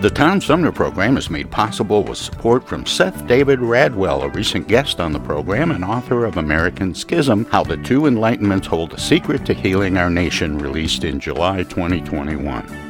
The Tom Sumner program is made possible with support from Seth David Radwell, a recent guest on the program and author of American Schism How the Two Enlightenments Hold a Secret to Healing Our Nation, released in July 2021.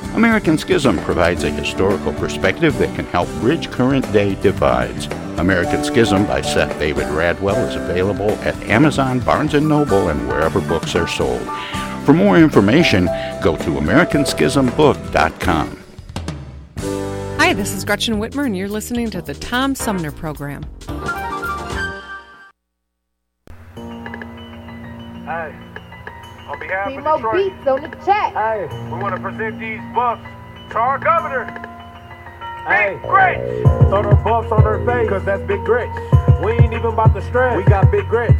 American Schism provides a historical perspective that can help bridge current day divides. American Schism by Seth David Radwell is available at Amazon, Barnes & Noble, and wherever books are sold. For more information, go to americanschismbook.com. Hi, this is Gretchen Whitmer, and you're listening to the Tom Sumner Program. On behalf Team of Detroit, beats on the chat. hey, we want to present these buffs to our governor. Hey, Big Gretch. throw them buffs on her face, cause that's Big Gretch. We ain't even about to stress. We got Big Gretch.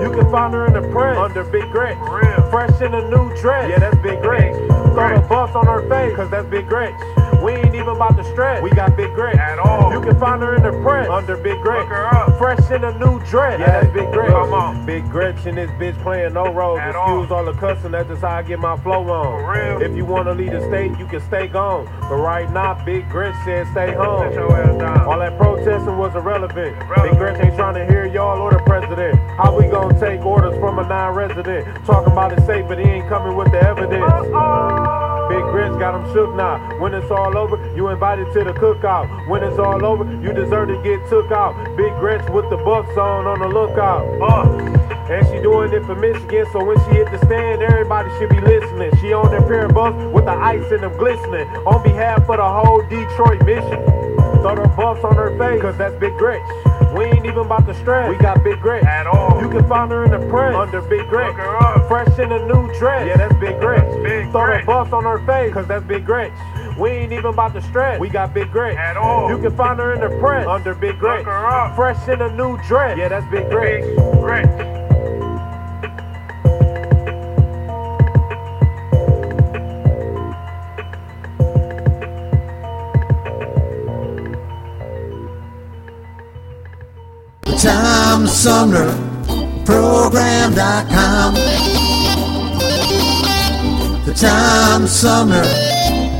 You can find her in the press under Big Gretch. real. Fresh in a new dress. Yeah, that's Big Gretch. Throw Gretch. the buffs on her face, cause that's Big Gretch. We ain't even about to stress. We got Big Gretch. At all. You can find her in the press under Big Gretch. Look her up. Fresh in a new dress. Yeah, that's Big Gretch. Come on. Big Gretch and this bitch playing no roles. At Excuse all. all the cussing, that's just how I get my flow on. For real. If you wanna lead the state, you can stay gone. But right now, Big Gretch said stay home. Sit your ass down. All that protesting was irrelevant. Irrelevant. Big Gretch ain't trying to hear y'all or the president. How we gonna take orders from a non-resident? Talking about it safe, but he ain't coming with the evidence. Big Gretch got him shook now. When it's all over, you invited to the cookout. When it's all over, you deserve to get took out. Big Gretch with the buffs on on the lookout. Uh, And she doing it for Michigan, so when she hit the stand, everybody should be listening. She on that pair of buffs with the ice in them glistening. On behalf of the whole Detroit mission. Throw the buffs on her face, cause that's Big Gretch. We ain't even about to stress. We got Big Gretch. At all. You can find her in the press under Big Gretch. Look her up. Fresh in a new dress. Yeah, that's Big Gretch. Big Throw Gretch. the buffs on her face, cause that's Big Gretch. We ain't even about to stretch. We got Big Gretch. At all. You can find her in the press under Big Gretch. Look her up. Fresh in a new dress. Yeah, that's Big Gretch. Big Gretch. Tom Tom Sumner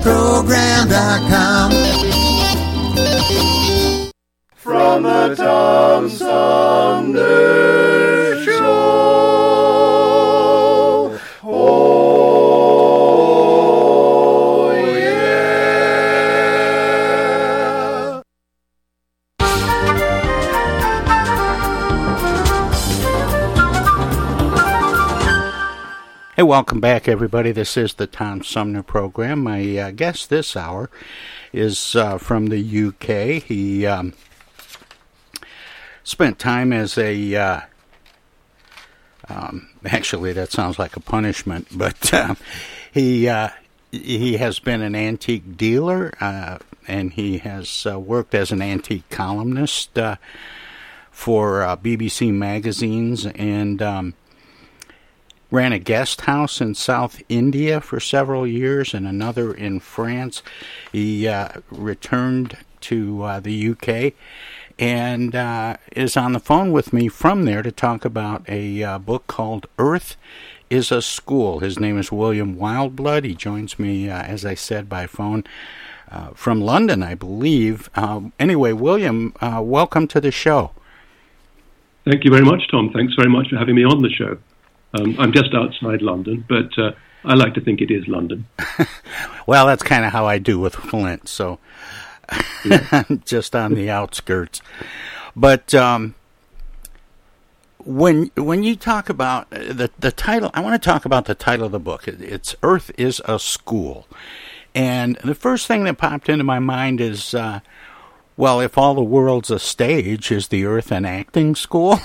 Program.com. From the Tom Sumner Hey, welcome back, everybody. This is the Tom Sumner program. My uh, guest this hour is uh, from the UK. He um, spent time as a. Uh, um, actually, that sounds like a punishment, but uh, he uh, he has been an antique dealer, uh, and he has worked as an antique columnist for BBC magazines, and um, ran a guest house in South India for several years, and another in France. He returned to the UK and uh, is on the phone with me from there to talk about a uh, book called Earth is a School. His name is William Wildblood. He joins me, uh, as I said, by phone uh, from London, I believe. Um, anyway, William, uh, welcome to the show. Thank you very much, Tom. Thanks very much for having me on the show. Um, I'm just outside London, but uh, I like to think it is London. well, that's kind of how I do with Flint, so yeah. I'm just on the outskirts. But um, when when you talk about the the title, I want to talk about the title of the book. It's Earth is a School, and the first thing that popped into my mind is. Uh, well, if all the world's a stage, is the Earth an acting school?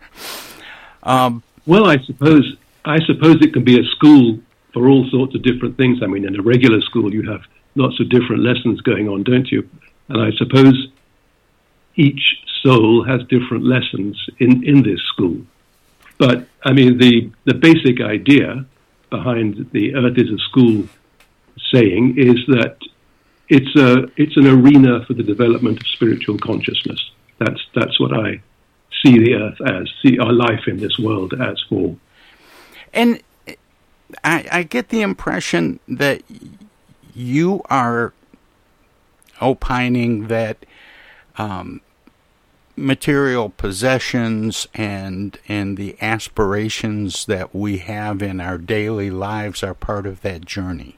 um, well, I suppose I suppose it can be a school for all sorts of different things. I mean, in a regular school, you have lots of different lessons going on, don't you? And I suppose each soul has different lessons in, in this school. But I mean, the, the basic idea behind the Earth is a School saying is that it's, a, it's an arena for the development of spiritual consciousness. That's, that's what I see the Earth as, see our life in this world as for. And I, I get the impression that you are opining that um, material possessions and and the aspirations that we have in our daily lives are part of that journey.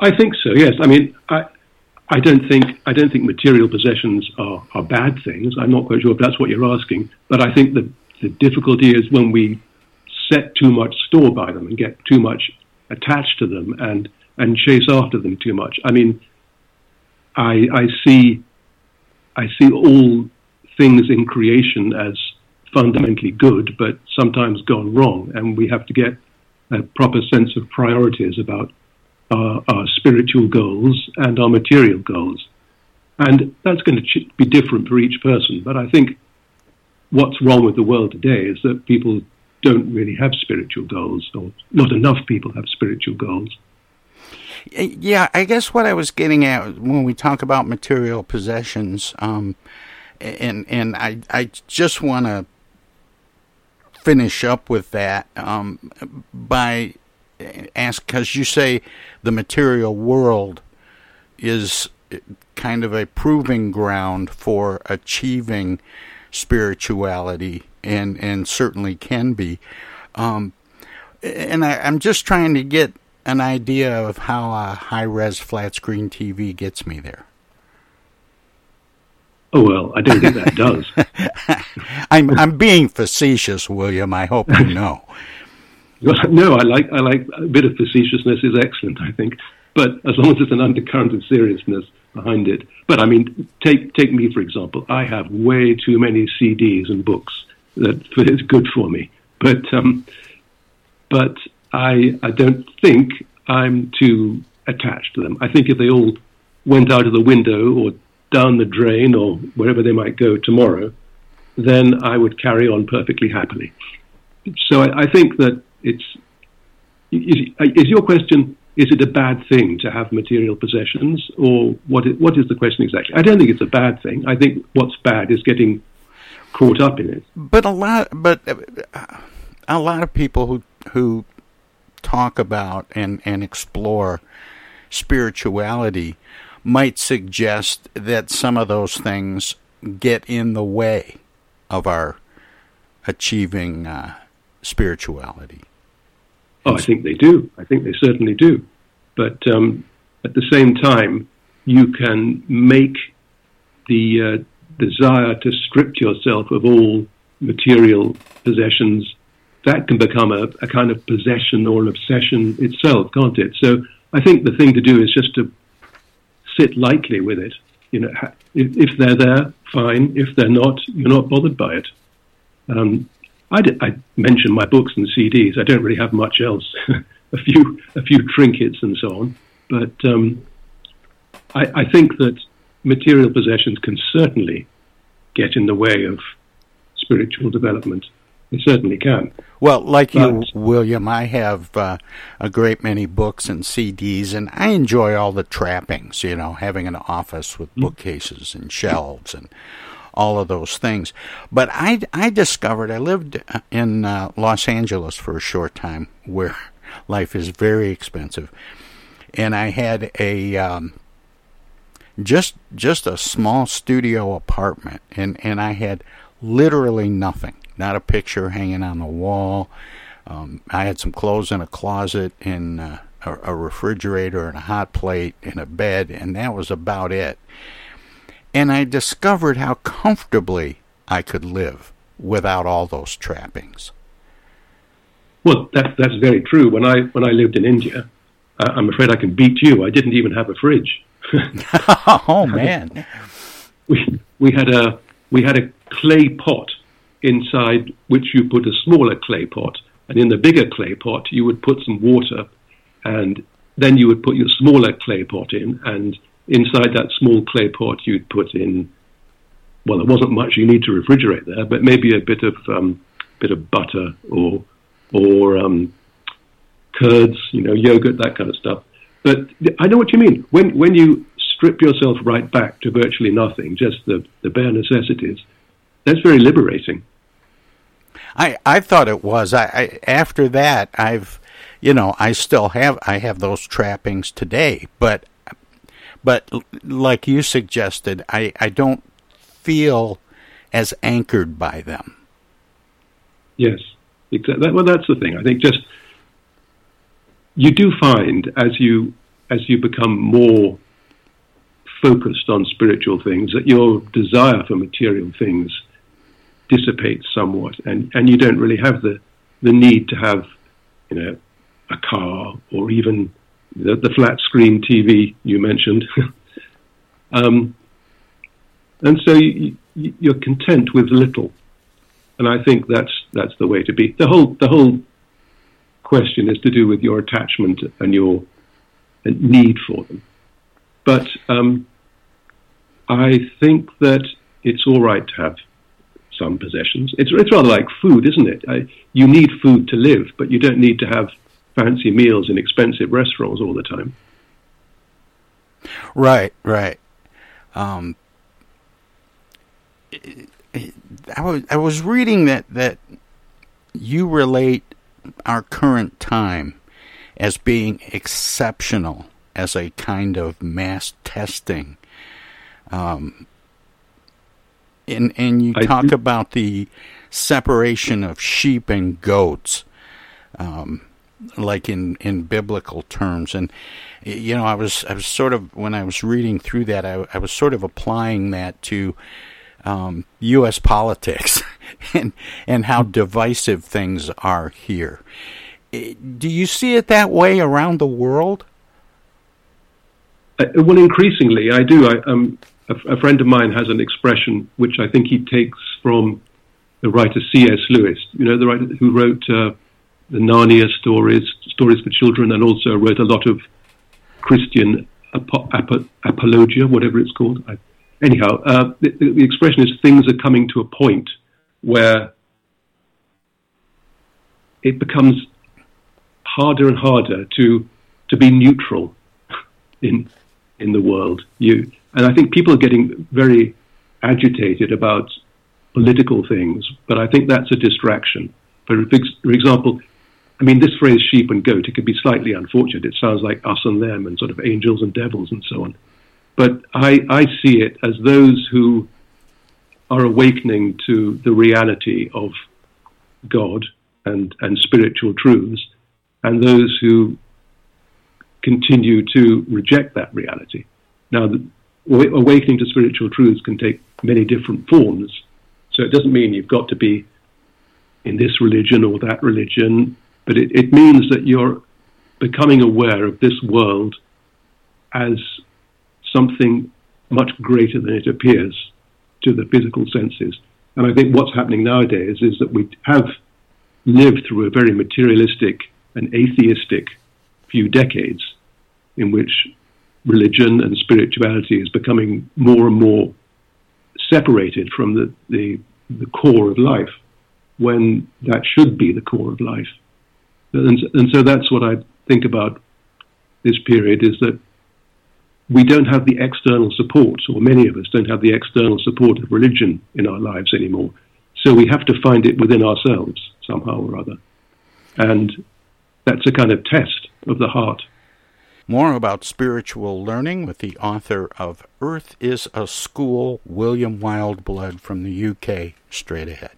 I think so. Yes. I mean, I I don't think I don't think material possessions are, are bad things. I'm not quite sure if that's what you're asking, but I think that the difficulty is when we set too much store by them and get too much attached to them and and chase after them too much. I mean, I I see I see all things in creation as fundamentally good, but sometimes gone wrong, and we have to get a proper sense of priorities about our, our spiritual goals and our material goals. And that's going to be different for each person. But I think what's wrong with the world today is that people don't really have spiritual goals, or not enough people have spiritual goals. Yeah, I guess what I was getting at when we talk about material possessions, um, and and I I just want to finish up with that um, by ask because you say the material world is kind of a proving ground for achieving spirituality and and certainly can be. Um, and I, I'm just trying to get an idea of how a high res flat screen TV gets me there. Oh well, I don't think that does. I'm I'm being facetious, William. I hope you know. no, I like I like a bit of facetiousness is excellent. I think, but as long as there's an undercurrent of seriousness behind it. But I mean, take take me for example. I have way too many CDs and books that is good for me. But um, but I I don't think I'm too attached to them. I think if they all went out of the window or down the drain or wherever they might go tomorrow, then I would carry on perfectly happily. So I, I think that it's is, is, your question is it a bad thing to have material possessions or what is, what is the question exactly? I don't think it's a bad thing. I think what's bad is getting caught up in it. But a lot, but uh, a lot of people who who talk about and and explore spirituality might suggest that some of those things get in the way of our achieving uh, spirituality. Oh, I think they do. I think they certainly do. But um, at the same time, you can make the uh, desire to strip yourself of all material possessions, that can become a, a kind of possession or an obsession itself, can't it? So I think the thing to do is just to sit lightly with it you know, if, they're there, fine. If they're not, you're not bothered by it. Um, I, did, I mentioned my books and CDs. I don't really have much else. a few a few trinkets and so on. But um, I, I think that material possessions can certainly get in the way of spiritual development. They certainly can. Well, like but, you, William, I have uh, a great many books and CDs, and I enjoy all the trappings, you know, having an office with bookcases and shelves and all of those things. But I, I discovered, I lived in uh, Los Angeles for a short time where life is very expensive. And I had a um, just just a small studio apartment, and and I had literally nothing, not a picture hanging on the wall. Um, I had some clothes in a closet, in uh, a, a refrigerator, and a hot plate, and a bed, and that was about it. And I discovered how comfortably I could live without all those trappings. Well, that, that's very true. When I when I lived in India, uh, I'm afraid I can beat you. I didn't even have a fridge. oh man, we we had a we had a clay pot inside which you put a smaller clay pot, and in the bigger clay pot you would put some water, and then you would put your smaller clay pot in, and inside that small clay pot you'd put in. Well, there wasn't much you need to refrigerate there, but maybe a bit of um, bit of butter or or um, curds, you know, yogurt, that kind of stuff. But I know what you mean. When when you strip yourself right back to virtually nothing, just the, the bare necessities, that's very liberating. I, I thought it was. I, I after that I've you know, I still have I have those trappings today, but but like you suggested, I, I don't feel as anchored by them. Yes. Exactly. Well, that's the thing. I think just you do find as you as you become more focused on spiritual things that your desire for material things dissipates somewhat, and and you don't really have the the need to have you know a car or even the, the flat screen TV you mentioned. um, and so you, you're content with little and I think that's that's the way to be. The whole the whole question is to do with your attachment and your need for them. But um, I think that it's all right to have some possessions. It's it's rather like food, isn't it? I, you need food to live, but you don't need to have fancy meals in expensive restaurants all the time. Right, right. Um, I was I was reading that that you relate our current time as being exceptional as a kind of mass testing. Um, and and you talk about the separation of sheep and goats, um, like in, in biblical terms. And you know, I was I was sort of when I was reading through that, I, I was sort of applying that to um, U.S. politics and and how divisive things are here. Do you see it that way around the world? Uh, well, increasingly, I do. I, um, a, a, friend of mine has an expression which I think he takes from the writer C.S. Lewis. You know, the writer who wrote uh, the Narnia stories, stories for children, and also wrote a lot of Christian ap- ap- apologia, whatever it's called. I anyhow, uh, the, the, expression is things are coming to a point where it becomes harder and harder to to be neutral in in the world. You and I think people are getting very agitated about political things, but I think that's a distraction. For, for example, I mean, this phrase sheep and goat, it could be slightly unfortunate. It sounds like us and them and sort of angels and devils and so on. But I, I see it as those who are awakening to the reality of God and, and spiritual truths, and those who continue to reject that reality. Now, awakening to spiritual truths can take many different forms. So it doesn't mean you've got to be in this religion or that religion, but it, it means that you're becoming aware of this world as something much greater than it appears to the physical senses. And I think what's happening nowadays is that we have lived through a very materialistic and atheistic few decades in which religion and spirituality is becoming more and more separated from the, the, the core of life when that should be the core of life. And, and so that's what I think about this period is that we don't have the external support, or many of us don't have the external support of religion in our lives anymore. So we have to find it within ourselves somehow or other. And that's a kind of test of the heart. More about spiritual learning with the author of Earth is a School, William Wildblood from the UK, straight ahead.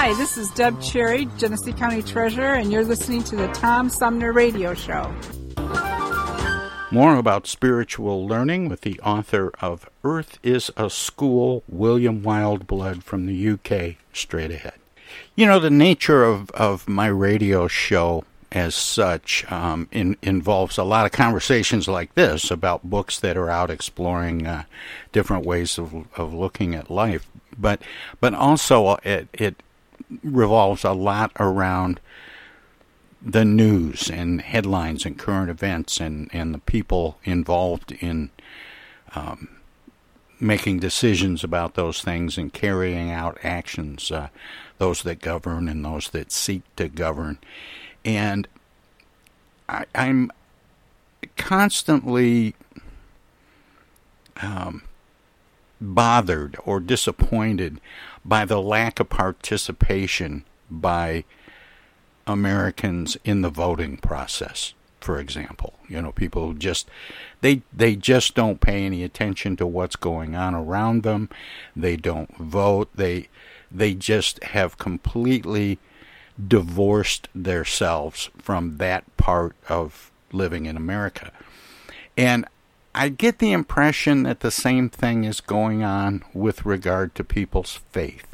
Hi, this is Deb Cherry, Genesee County Treasurer, and you're listening to the Tom Sumner Radio Show. More about spiritual learning with the author of Earth is a School, William Wildblood from the UK, straight ahead. You know, the nature of, of my radio show as such um, in, involves a lot of conversations like this about books that are out exploring uh, different ways of, of looking at life. But but also it, it revolves a lot around the news and headlines and current events and, and the people involved in um, making decisions about those things and carrying out actions, uh, those that govern and those that seek to govern. And I, am constantly um, bothered or disappointed by the lack of participation by Americans in the voting process. For example, you know, people just they they just don't pay any attention to what's going on around them. They don't vote. They they just have completely divorced themselves from that part of living in America. And I get the impression that the same thing is going on with regard to people's faith.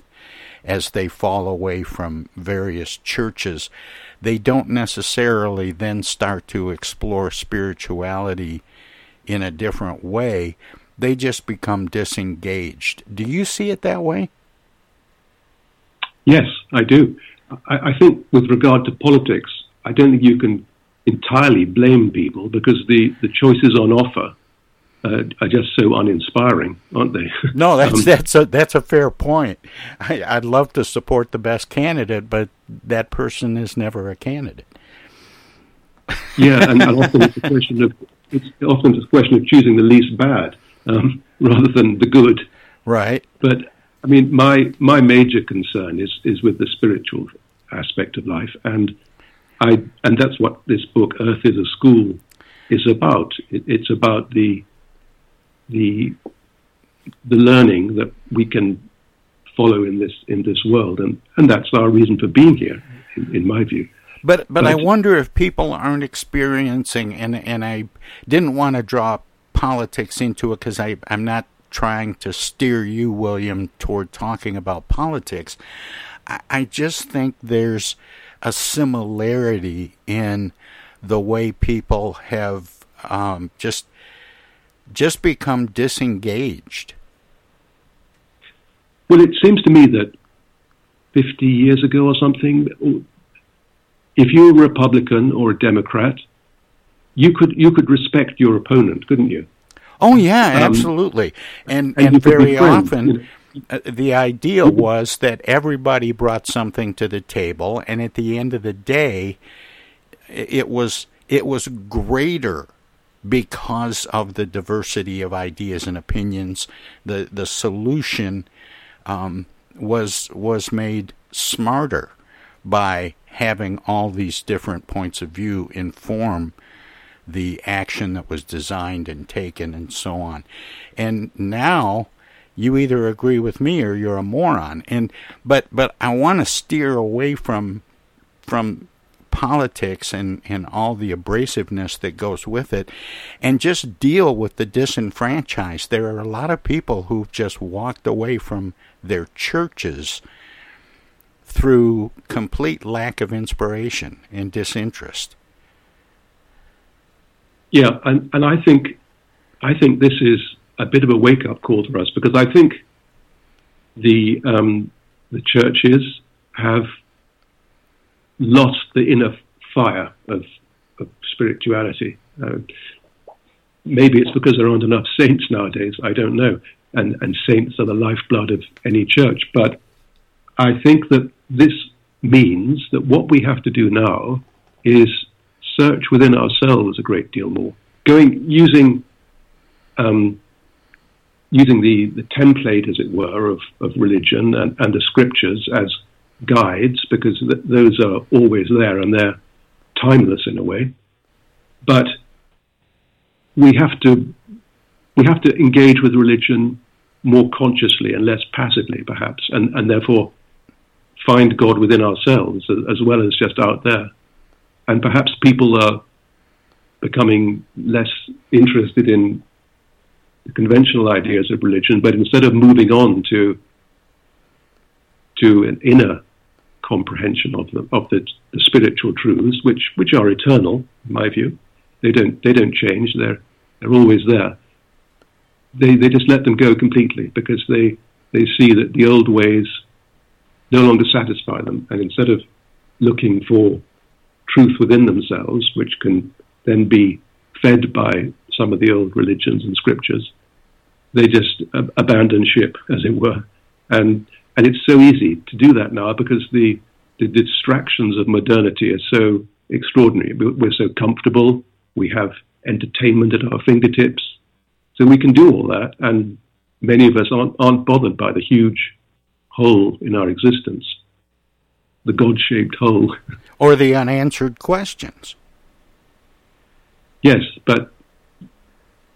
As they fall away from various churches, they don't necessarily then start to explore spirituality in a different way. They just become disengaged. Do you see it that way? Yes, I do. I, I think with regard to politics, I don't think you can entirely blame people because the, the choices on offer uh, are just so uninspiring, aren't they? No, that's um, that's a that's a fair point. I, would love to support the best candidate, but that person is never a candidate. yeah, and, and, often it's a question of it's often it's a question of choosing the least bad um, rather than the good. Right. But I mean, my my major concern is is with the spiritual aspect of life, and I and that's what this book, Earth is a School, is about. It, it's about the the the learning that we can follow in this in this world, and and that's our reason for being here, in, in my view. But, but but I wonder if people aren't experiencing, and and I didn't want to draw politics into it because I I'm not trying to steer you, William, toward talking about politics. I, I just think there's a similarity in the way people have um, just just become disengaged. Well, it seems to me that 50 years ago or something, if you were a Republican or a Democrat, you could you could respect your opponent, couldn't you? Oh yeah, um, absolutely. And and, and very often uh, the idea was that everybody brought something to the table and at the end of the day it was it was greater because of the diversity of ideas and opinions. The the solution um, was was made smarter by having all these different points of view inform the action that was designed and taken and so on. And now you either agree with me or you're a moron. And but but I want to steer away from from politics and, and all the abrasiveness that goes with it and just deal with the disenfranchised. There are a lot of people who've just walked away from their churches through complete lack of inspiration and disinterest. Yeah, and, and I think I think this is a bit of a wake up call for us because I think the um, the churches have lost the inner fire of, of spirituality. Uh, maybe it's because there aren't enough saints nowadays. I don't know, and and saints are the lifeblood of any church. But I think that this means that what we have to do now is search within ourselves a great deal more. Going using um, using the, the template, as it were, of, of religion and, and the scriptures as guides, because th- those are always there and they're timeless in a way. But we have to we have to engage with religion more consciously and less passively, perhaps, and, and therefore find God within ourselves as, well as just out there. And perhaps people are becoming less interested in the conventional ideas of religion, but instead of moving on to to an inner comprehension of the of the, the spiritual truths, which which are eternal, in my view, they don't they don't change. They're they're always there. They they just let them go completely because they they see that the old ways no longer satisfy them, and instead of looking for truth within themselves, which can then be fed by some of the old religions and scriptures, they just ab- abandon ship, as it were. And and it's so easy to do that now because the the distractions of modernity are so extraordinary. We're so comfortable. We have entertainment at our fingertips, so we can do all that. And many of us aren't aren't bothered by the huge hole in our existence, the God-shaped hole, or the unanswered questions. Yes, but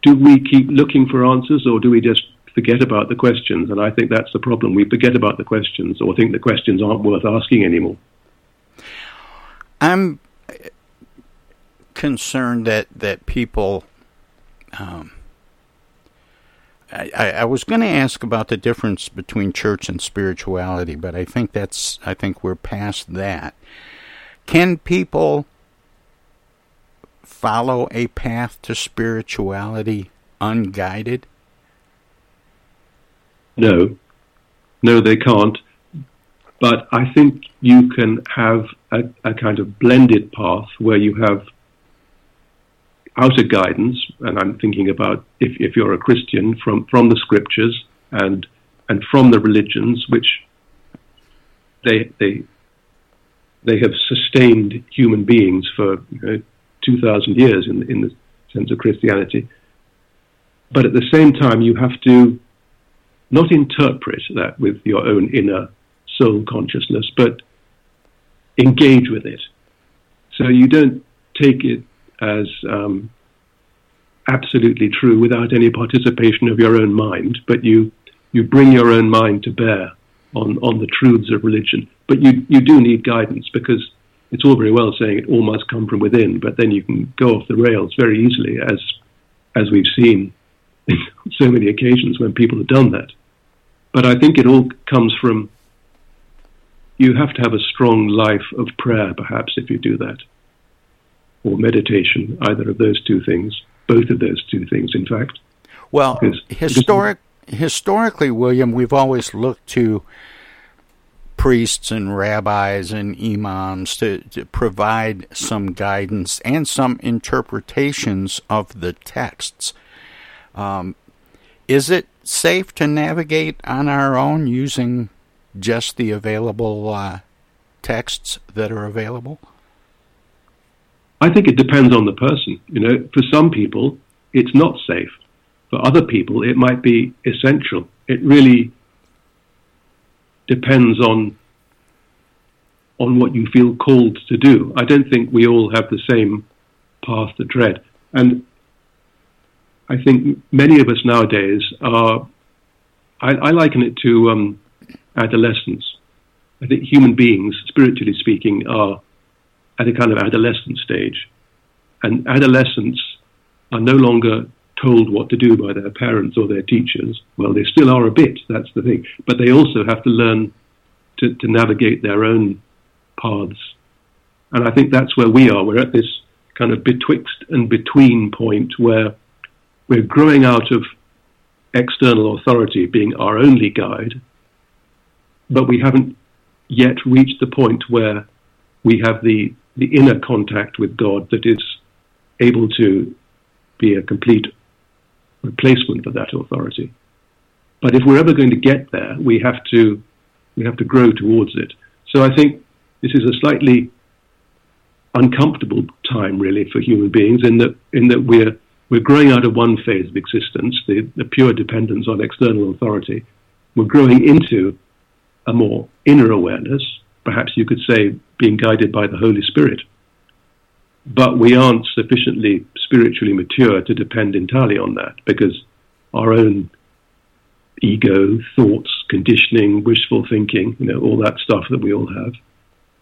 do we keep looking for answers or do we just forget about the questions? And I think that's the problem. We forget about the questions or think the questions aren't worth asking anymore. I'm concerned that, that people. Um, I, I was going to ask about the difference between church and spirituality, but I think that's I think we're past that. Can people follow a path to spirituality unguided? No, no, they can't. But I think you can have a, a kind of blended path where you have outer guidance, and I'm thinking about if, if you're a Christian from, from the scriptures and and from the religions which they they they have sustained human beings for you know, 2,000 years in, in the sense of Christianity. But at the same time, you have to not interpret that with your own inner soul consciousness, but engage with it. So you don't take it as um, absolutely true without any participation of your own mind, but you, you bring your own mind to bear on, on the truths of religion. But you, you do need guidance because it's all very well saying it all must come from within, but then you can go off the rails very easily, as as we've seen so many occasions when people have done that. But I think it all comes from you have to have a strong life of prayer, perhaps, if you do that, or meditation, either of those two things, both of those two things, in fact. Well, because, historic, because, historically, William, we've always looked to priests and rabbis and imams to, to, provide some guidance and some interpretations of the texts. Um, is it safe to navigate on our own using just the available uh, texts that are available? I think it depends on the person. You know, for some people, it's not safe. For other people, it might be essential. It really depends on on what you feel called to do. I don't think we all have the same path to tread. And I think many of us nowadays are, I, I liken it to um, adolescence. I think human beings, spiritually speaking, are at a kind of adolescent stage. And adolescents are no longer told what to do by their parents or their teachers. Well, they still are a bit, that's the thing. But they also have to learn to, to navigate their own paths. And I think that's where we are. We're at this kind of betwixt and between point where we're growing out of external authority being our only guide, but we haven't yet reached the point where we have the, the inner contact with God that is able to be a complete replacement for that authority. But if we're ever going to get there, we have to we have to grow towards it. So I think this is a slightly uncomfortable time, really, for human beings, in that in that we're we're growing out of one phase of existence, the, the pure dependence on external authority. We're growing into a more inner awareness, perhaps you could say being guided by the Holy Spirit. But we aren't sufficiently spiritually mature to depend entirely on that because our own ego, thoughts, conditioning, wishful thinking, you know, all that stuff that we all have.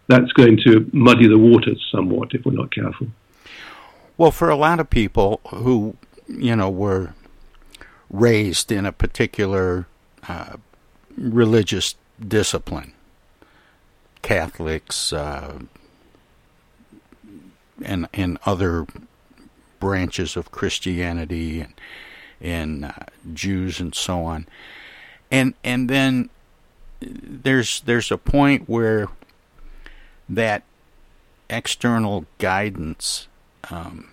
That's going to muddy the waters somewhat if we're not careful. Well, for a lot of people who, you know, were raised in a particular uh, religious discipline, Catholics uh, and and other branches of Christianity and and uh, Jews and so on, and and then there's there's a point where that external guidance um,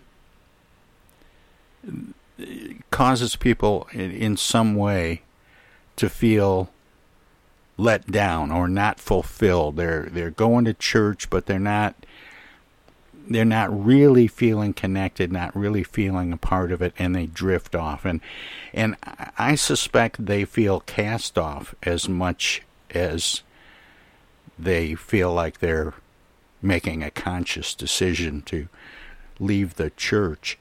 causes people in, in some way to feel let down or not fulfilled. They're they're going to church, but they're not they're not really feeling connected, not really feeling a part of it, and they drift off. And and I suspect they feel cast off as much as they feel like they're making a conscious decision to leave the church.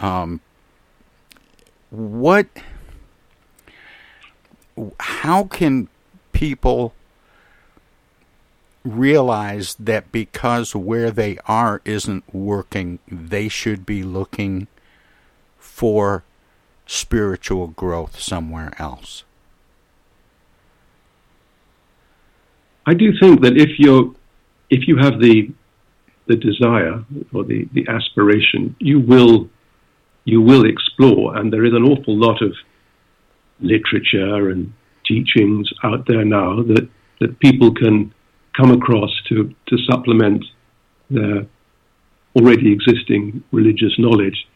Um, what? How can people realize that because where they are isn't working, they should be looking for spiritual growth somewhere else? I do think that if you're if you have the the desire or the, the aspiration, you will you will explore, and there is an awful lot of literature and teachings out there now that, that people can come across to, to supplement their already existing religious knowledge.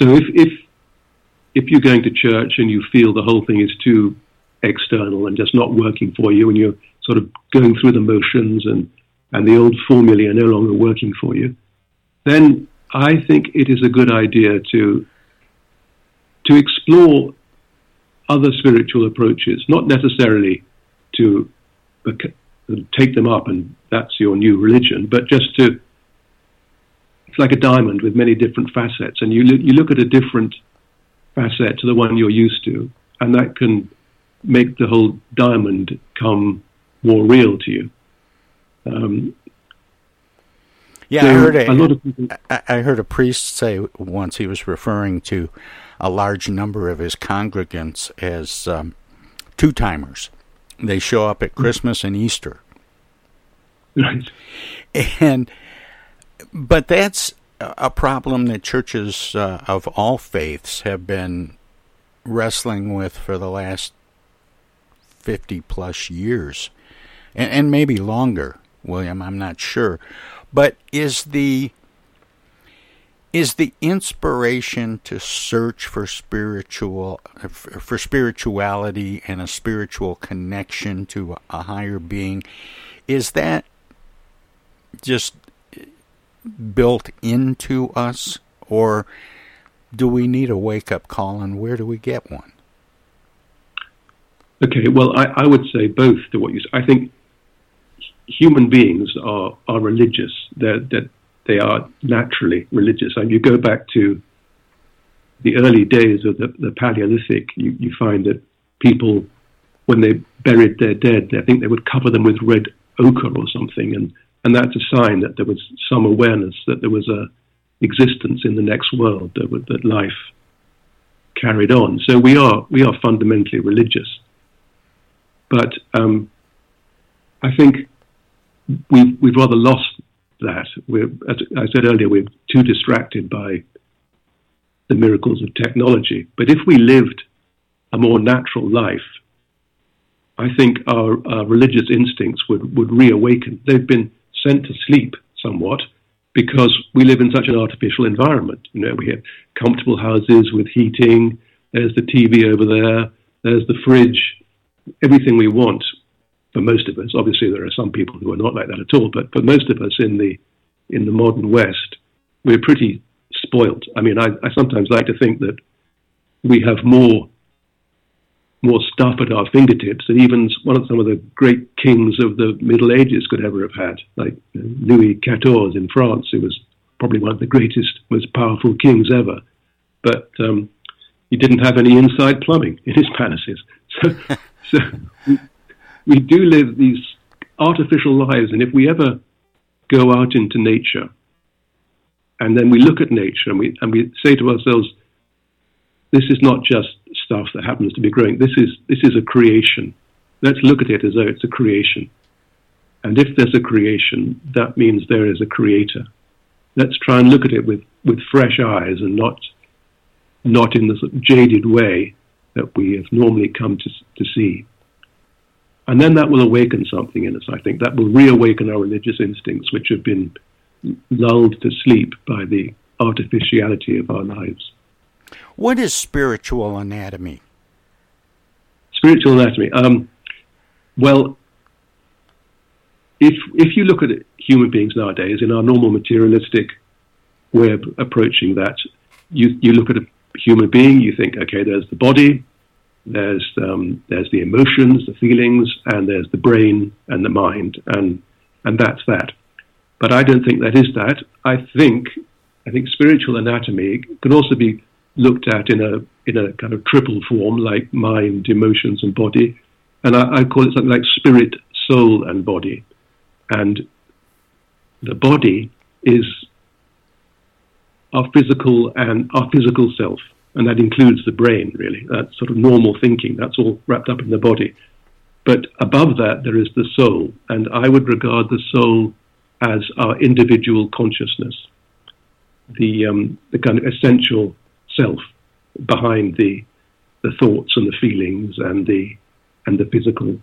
So if, if if you're going to church and you feel the whole thing is too external and just not working for you, and you're sort of going through the motions and and the old formulae are no longer working for you, then I think it is a good idea to to explore other spiritual approaches, not necessarily to take them up and that's your new religion, but just to it's like a diamond with many different facets, and you you look at a different facet to the one you're used to, and that can make the whole diamond come more real to you. Um, yeah, I heard a, a lot of people, I, heard a priest say once he was referring to a large number of his congregants as um, two timers. They show up at Christmas and Easter. Right. And but that's a problem that churches uh, of all faiths have been wrestling with for the last 50 plus years and, and maybe longer william i'm not sure. But is the is the inspiration to search for spiritual for spirituality and a spiritual connection to a higher being is that just built into us? Or do we need a wake up call and where do we get one? Okay well i, I would say both to what you i think human beings are, are religious they're, they're they are naturally religious. And you go back to the early days of the, the Paleolithic, you, you find that people, when they buried their dead, I think they would cover them with red ochre or something, and, and that's a sign that there was some awareness that there was a existence in the next world, that, that life carried on. So we are we are fundamentally religious, but um, I think we've we've rather lost that. We're, as I said earlier, we're too distracted by the miracles of technology. But if we lived a more natural life, I think our, our religious instincts would, would reawaken. They've been sent to sleep somewhat because we live in such an artificial environment. You know, we have comfortable houses with heating. There's the TV over there. There's the fridge. Everything we want for most of us. Obviously, there are some people who are not like that at all, but for most of us in the in the modern West, we're pretty spoilt. I mean, I, I sometimes like to think that we have more more stuff at our fingertips than even one of some of the great kings of the Middle Ages could ever have had, like Louis XIV in France, who was probably one of the greatest, most powerful kings ever. But um, he didn't have any inside plumbing in his palaces. So So we, do live these artificial lives, and if we ever go out into nature and then we look at nature and we and we say to ourselves, this is not just stuff that happens to be growing. This is this is a creation. Let's look at it as though it's a creation. And if there's a creation, that means there is a creator. Let's try and look at it with, with fresh eyes and not not in the sort of jaded way that we have normally come to, to see. And then that will awaken something in us, I think. That will reawaken our religious instincts, which have been lulled to sleep by the artificiality of our lives. What is spiritual anatomy? Spiritual anatomy. Um, well, if if you look at human beings nowadays in our normal materialistic way of approaching that, you you look at a human being, you think, okay, there's the body, there's um, there's the emotions, the feelings, and there's the brain and the mind, and and that's that. But I don't think that is that. I think I think spiritual anatomy can also be looked at in a in a kind of triple form, like mind, emotions, and body. And I, I call it something like spirit, soul, and body. And the body is our physical and our physical self, and that includes the brain. Really, that's sort of normal thinking. That's all wrapped up in the body. But above that, there is the soul, and I would regard the soul as our individual consciousness, the um, the kind of essential self behind the the thoughts and the feelings and the and the physical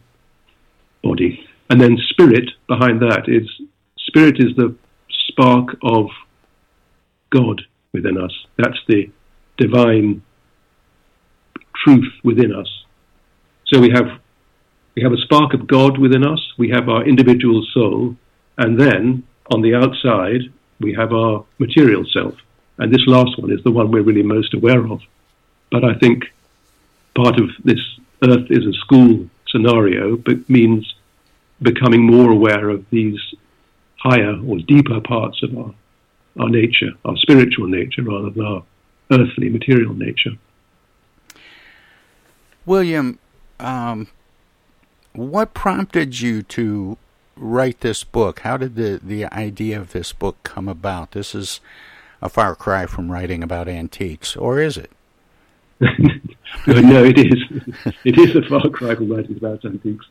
body. And then spirit behind that is spirit is the spark of God within us. That's the divine truth within us. So we have we have a spark of God within us, we have our individual soul, and then on the outside we have our material self. And this last one is the one we're really most aware of. But I think part of this Earth is a school scenario, but means becoming more aware of these higher or deeper parts of our, our nature, our spiritual nature, rather than our earthly material nature. William, um, what prompted you to write this book? How did the, the idea of this book come about? This is a far cry from writing about antiques, or is it? no, it is. It is a far cry from writing about antiques.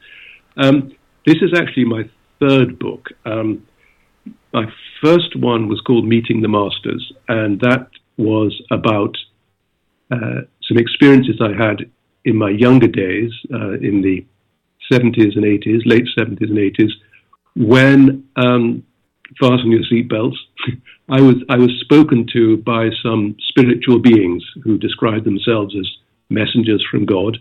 Um, this is actually my third book. Um, my first one was called Meeting the Masters, and that was about uh, some experiences I had in my younger days, uh, in the 70s and 80s, late 70s and 80s, when um, fasten your seatbelts. I was I was spoken to by some spiritual beings who described themselves as messengers from God,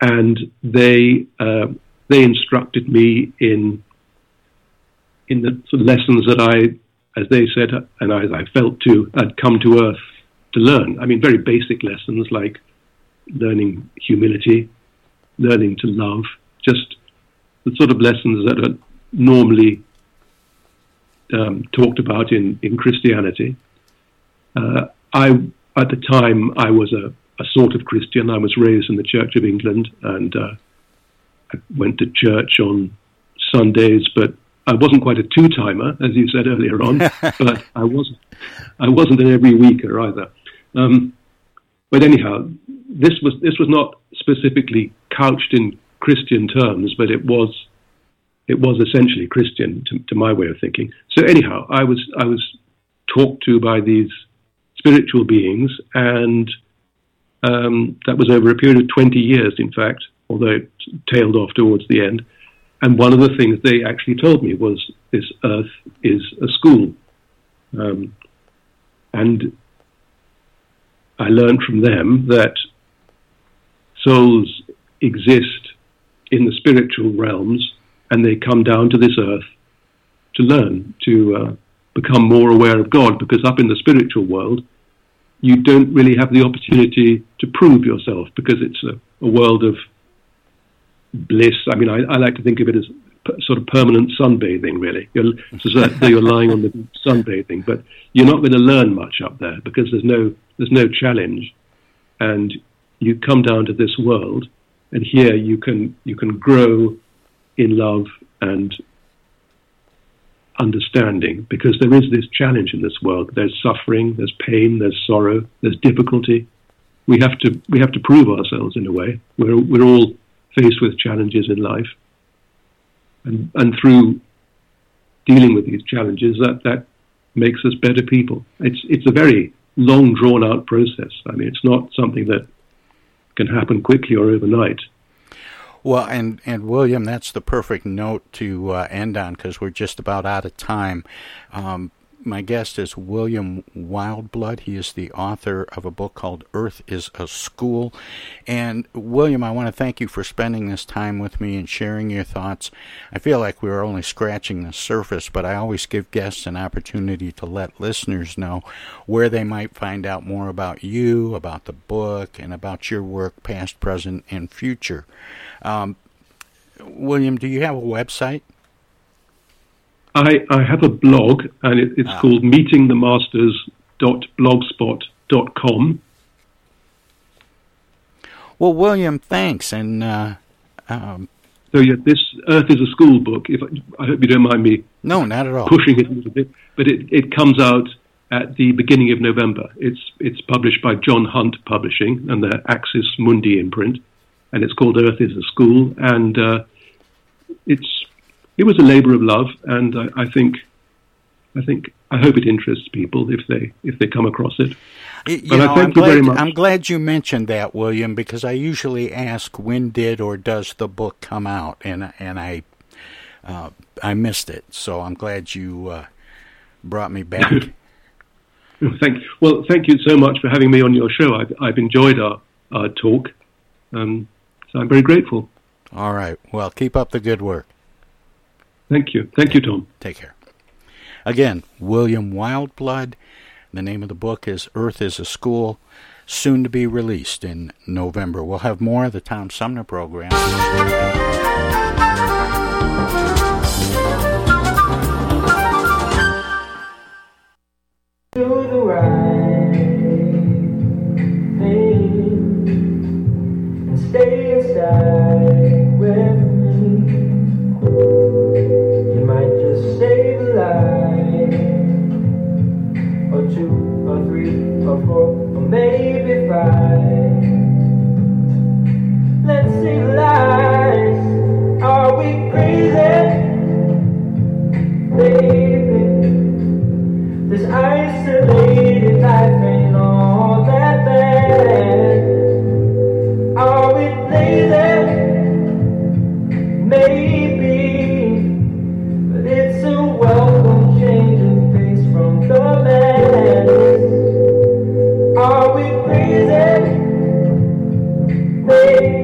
and they uh, they instructed me in in the lessons that I, as they said, and as I felt too, had come to Earth to learn. I mean, very basic lessons like learning humility, learning to love, just the sort of lessons that are normally um, talked about in, in Christianity. Uh, I, at the time, I was a, a, sort of Christian. I was raised in the Church of England and uh, I went to church on Sundays, but I wasn't quite a two timer, as you said earlier on, but I wasn't, I wasn't an every weeker either. Um, but anyhow, this was, this was not specifically couched in Christian terms, but it was it was essentially Christian to, to, my way of thinking. So anyhow, I was I was talked to by these spiritual beings, and um, that was over a period of twenty years, in fact, although it tailed off towards the end. And one of the things they actually told me was this Earth is a school, um, and I learned from them that souls exist in the spiritual realms and they come down to this earth to learn, to uh, become more aware of God, because up in the spiritual world, you don't really have the opportunity to prove yourself because it's a, a world of bliss. I mean, I, I, like to think of it as p- sort of permanent sunbathing, really. You're, so that you're lying on the sunbathing, but you're not going to learn much up there because there's no there's no challenge, and you come down to this world and here you can you can grow in love and understanding because there is this challenge in this world. There's suffering, there's pain, there's sorrow, there's difficulty. We have to we have to prove ourselves in a way. We're we're all faced with challenges in life, and and through dealing with these challenges, that that makes us better people. It's it's a very long drawn out process. I mean, it's not something that can happen quickly or overnight. Well, and, and William, that's the perfect note to uh, end on because we're just about out of time. Um, my guest is William Wildblood. He is the author of a book called Earth is a School. And William, I want to thank you for spending this time with me and sharing your thoughts. I feel like we are only scratching the surface, but I always give guests an opportunity to let listeners know where they might find out more about you, about the book, and about your work, past, present, and future. Um, William, do you have a website? I, I have a blog, and it, it's ah. called meetingthemasters.blogspot.com. Well, William, thanks. And uh, um, so, yeah, this Earth is a school book. If I, I, hope you don't mind me. No, not at all. Pushing it a little bit, but it, it comes out at the beginning of November. It's it's published by John Hunt Publishing and the Axis Mundi imprint, and it's called Earth is a School, and uh, it's it was a labour of love, and I, I, think, I think, I hope it interests people if they if they come across it. You but know, I you glad, very much. I'm glad you mentioned that, William, because I usually ask when did or does the book come out, and and I uh, I missed it, so I'm glad you uh, brought me back. thank well, thank you so much for having me on your show. I've, I've enjoyed our, our talk, um, so I'm very grateful. All right. Well, keep up the good work. Thank you. Thank you, Tom. Take care. Again, William Wildblood. The name of the book is Earth is a School, soon to be released in November. We'll have more of the Tom Sumner program. Do the right thing and stay inside citizens.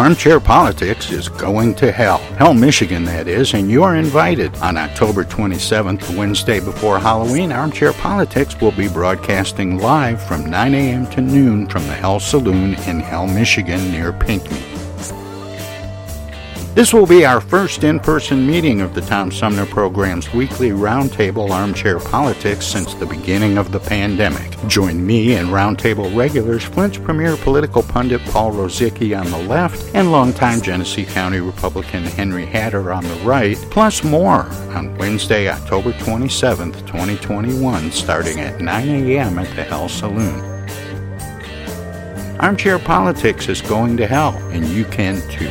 Armchair Politics is going to hell. Hell, Michigan, that is, and you're invited. On October 27th, Wednesday before Halloween, Armchair Politics will be broadcasting live from 9 a.m. to noon from the Hell Saloon in Hell, Michigan, near Pinckney. This will be our first in person meeting of the Tom Sumner program's weekly Roundtable Armchair Politics since the beginning of the pandemic. Join me and Roundtable regulars Flint's premier political pundit Paul Rozycki on the left and longtime Genesee County Republican Henry Hatter on the right, plus more on Wednesday, October 27th, 2021, starting at 9 a.m. at the Hell Saloon. Armchair Politics is going to hell, and you can too.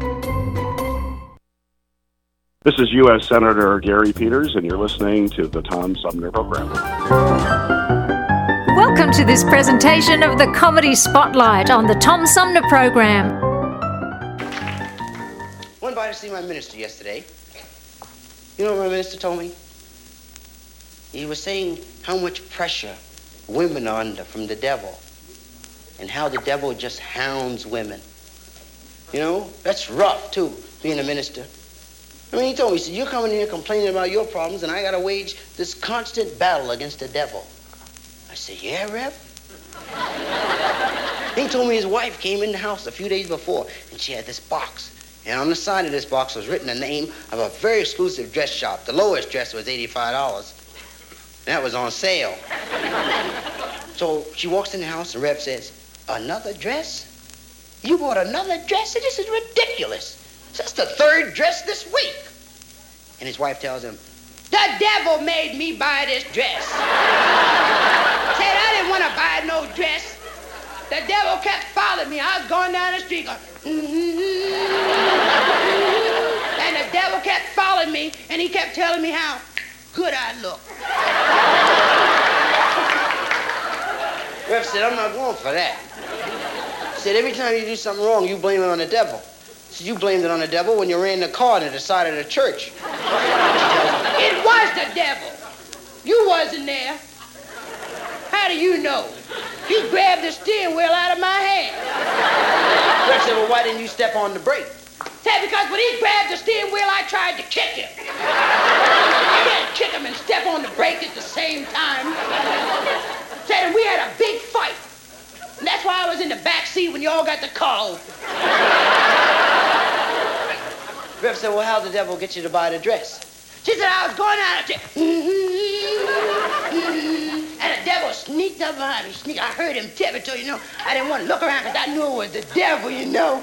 This is U.S. Senator Gary Peters, and you're listening to the Tom Sumner Program. Welcome to this presentation of the Comedy Spotlight on the Tom Sumner Program. Went by to see my minister yesterday. You know what my minister told me? He was saying how much pressure women are under from the devil and how the devil just hounds women. You know, that's rough, too, being a minister. I mean, he told me, he said, you're coming here complaining about your problems, and I got to wage this constant battle against the devil. I said, yeah, Rev? he told me his wife came in the house a few days before, and she had this box. And on the side of this box was written the name of a very exclusive dress shop. The lowest dress was $85. That was on sale. so she walks in the house, and Rev says, another dress? You bought another dress? This is ridiculous. That's the third dress this week. And his wife tells him, The devil made me buy this dress. Said I didn't want to buy no dress. The devil kept following me. I was going down the street going, mm-hmm. and the devil kept following me, and he kept telling me how good I look. Rev said, I'm not going for that. Said, every time you do something wrong, you blame it on the devil. So you blamed it on the devil when you ran the car to the side of the church. it was the devil. You wasn't there. How do you know? He grabbed the steering wheel out of my hand. Rev said, well, why didn't you step on the brake? Said, because when he grabbed the steering wheel, I tried to kick him. You can't kick him and step on the brake at the same time. Said, and we had a big fight. And that's why I was in the back seat when you all got the call. Rev said, well, how'd the devil get you to buy the dress? She said, I was going out of there. and the devil sneaked up behind me. Sneak. I heard him tiptoe, you know. I didn't want to look around because I knew it was the devil, you know.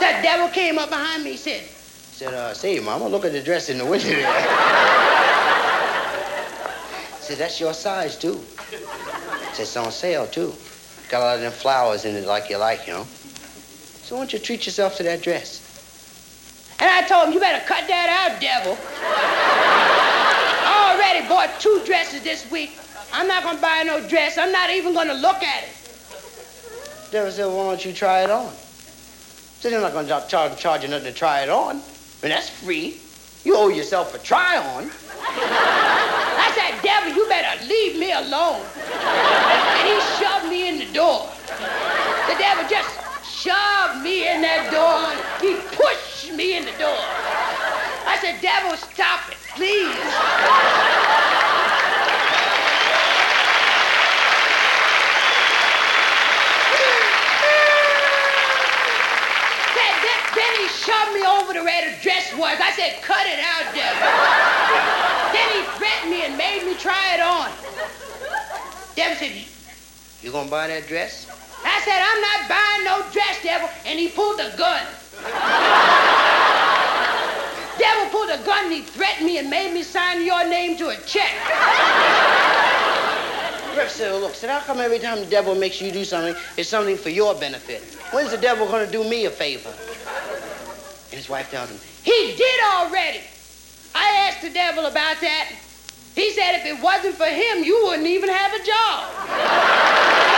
that devil came up behind me, said, said, uh, say, mama, look at the dress in the window there. said, that's your size, too. Said, it's on sale, too. Got a lot of them flowers in it like you like, you know. So why don't you treat yourself to that dress? And I told him, you better cut that out, devil. I already bought two dresses this week. I'm not gonna buy no dress. I'm not even gonna look at it. Devil said, why don't you try it on? Said, I'm not gonna charge, charge you nothing to try it on. I mean, that's free. You owe yourself a try on. I said, devil, you better leave me alone. And he shoved me in the door. The devil just shoved me in that door. He pushed me in the door. I said, devil, stop it, please. Then, he shoved me over to where the dress was. I said, cut it out, devil. then he threatened me and made me try it on. Devil said, you gonna buy that dress? I said, I'm not buying no dress, devil. And he pulled a gun. devil pulled a gun and he threatened me and made me sign your name to a check. Rev said, look, said, how come every time the devil makes you do something, it's something for your benefit? When's the devil gonna do me a favor? And his wife tells him, he did already. I asked the devil about that. He said if it wasn't for him, you wouldn't even have a job.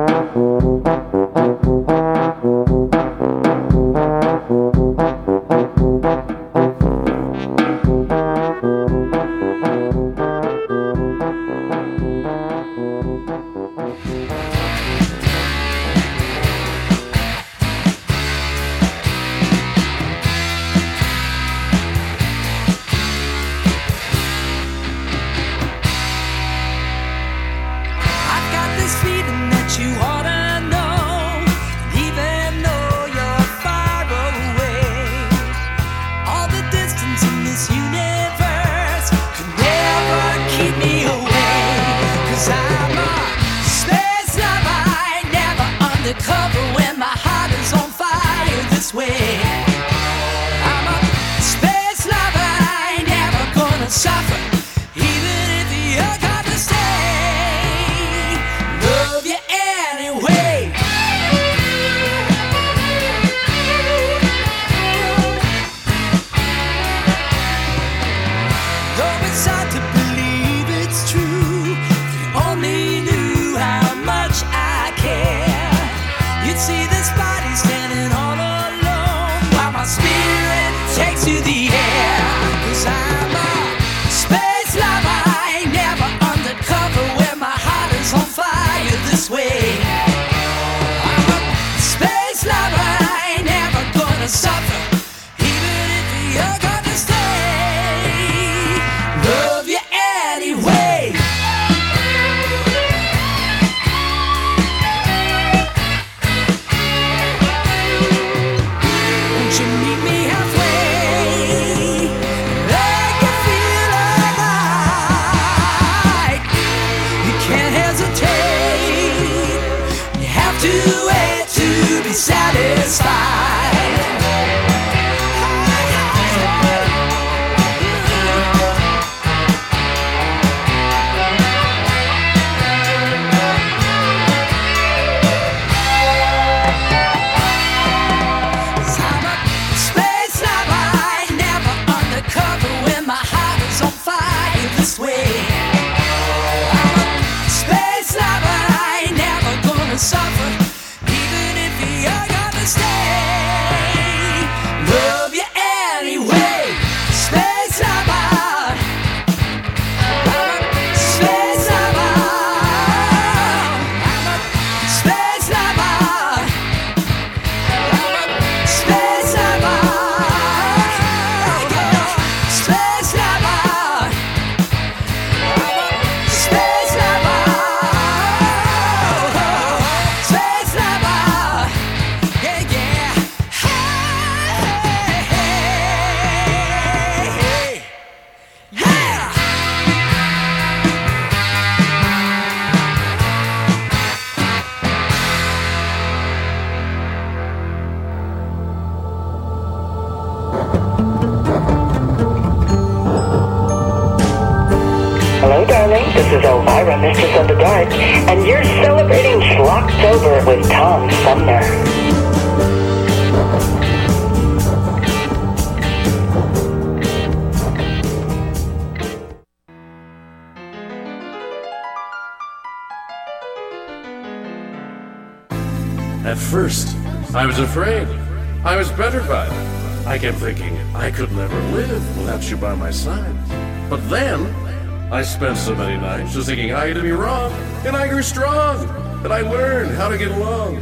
Nights thinking I did be wrong, and I grew strong, and I learned how to get along.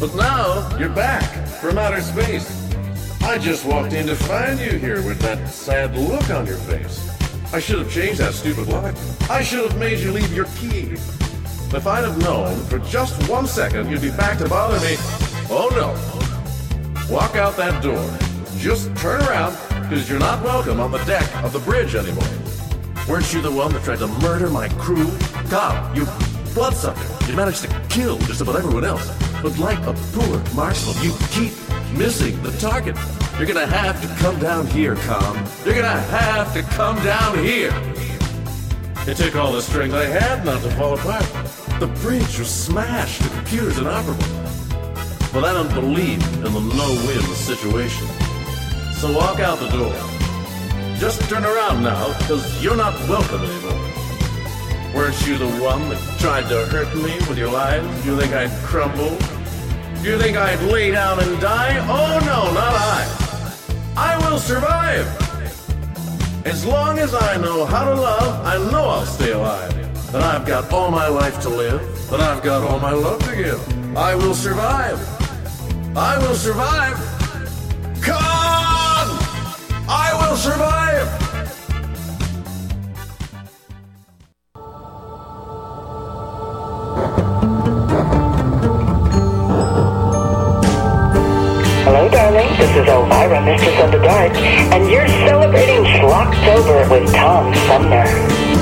But now, you're back from outer space. I just walked in to find you here with that sad look on your face. I should have changed that stupid lock. I should have made you leave your key. If I'd have known for just one second you'd be back to bother me, oh no. Walk out that door. Just turn around, because you're not welcome on the deck of the bridge anymore. Weren't you the one that tried to murder my crew? God, you bloodsucker. You managed to kill just about everyone else. But like a poor marksman, you keep missing the target. You're gonna have to come down here, Khan. You're gonna have to come down here. It took all the strength I had not to fall apart. The bridge was smashed, the computer's inoperable. But I don't believe in the no-win situation. So walk out the door. Just turn around now, because you're not welcome anymore. Weren't you the one that tried to hurt me with your lies? Do you think I'd crumble? Do you think I'd lay down and die? Oh no, not I. I will survive. As long as I know how to love, I know I'll stay alive. That I've got all my life to live. That I've got all my love to give. I will survive. I will survive. Khan! I will survive. Hello, darling. This is Elvira, Mistress of the Dark, and you're celebrating Schlocktober with Tom Sumner.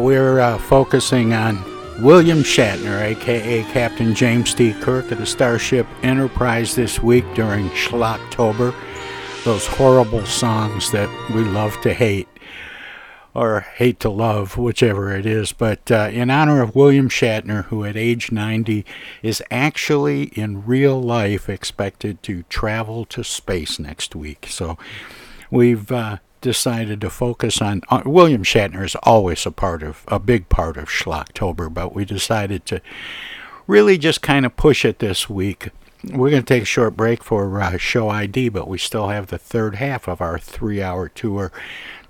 We're uh, focusing on William Shatner, aka Captain James T. Kirk of the Starship Enterprise, this week during Schlocktober. Those horrible songs that we love to hate, or hate to love, whichever it is. But uh, in honor of William Shatner, who at age 90 is actually in real life expected to travel to space next week. So we've. Uh, decided to focus on uh, William Shatner is always a part of a big part of Schlocktober, but we decided to really just kind of push it this week. We're going to take a short break for uh, show ID, but we still have the third half of our three-hour tour,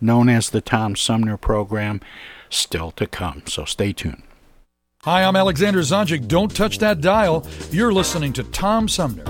known as the Tom Sumner Program, still to come. So stay tuned. Hi, I'm Alexander Zonjic. Don't touch that dial. You're listening to Tom Sumner.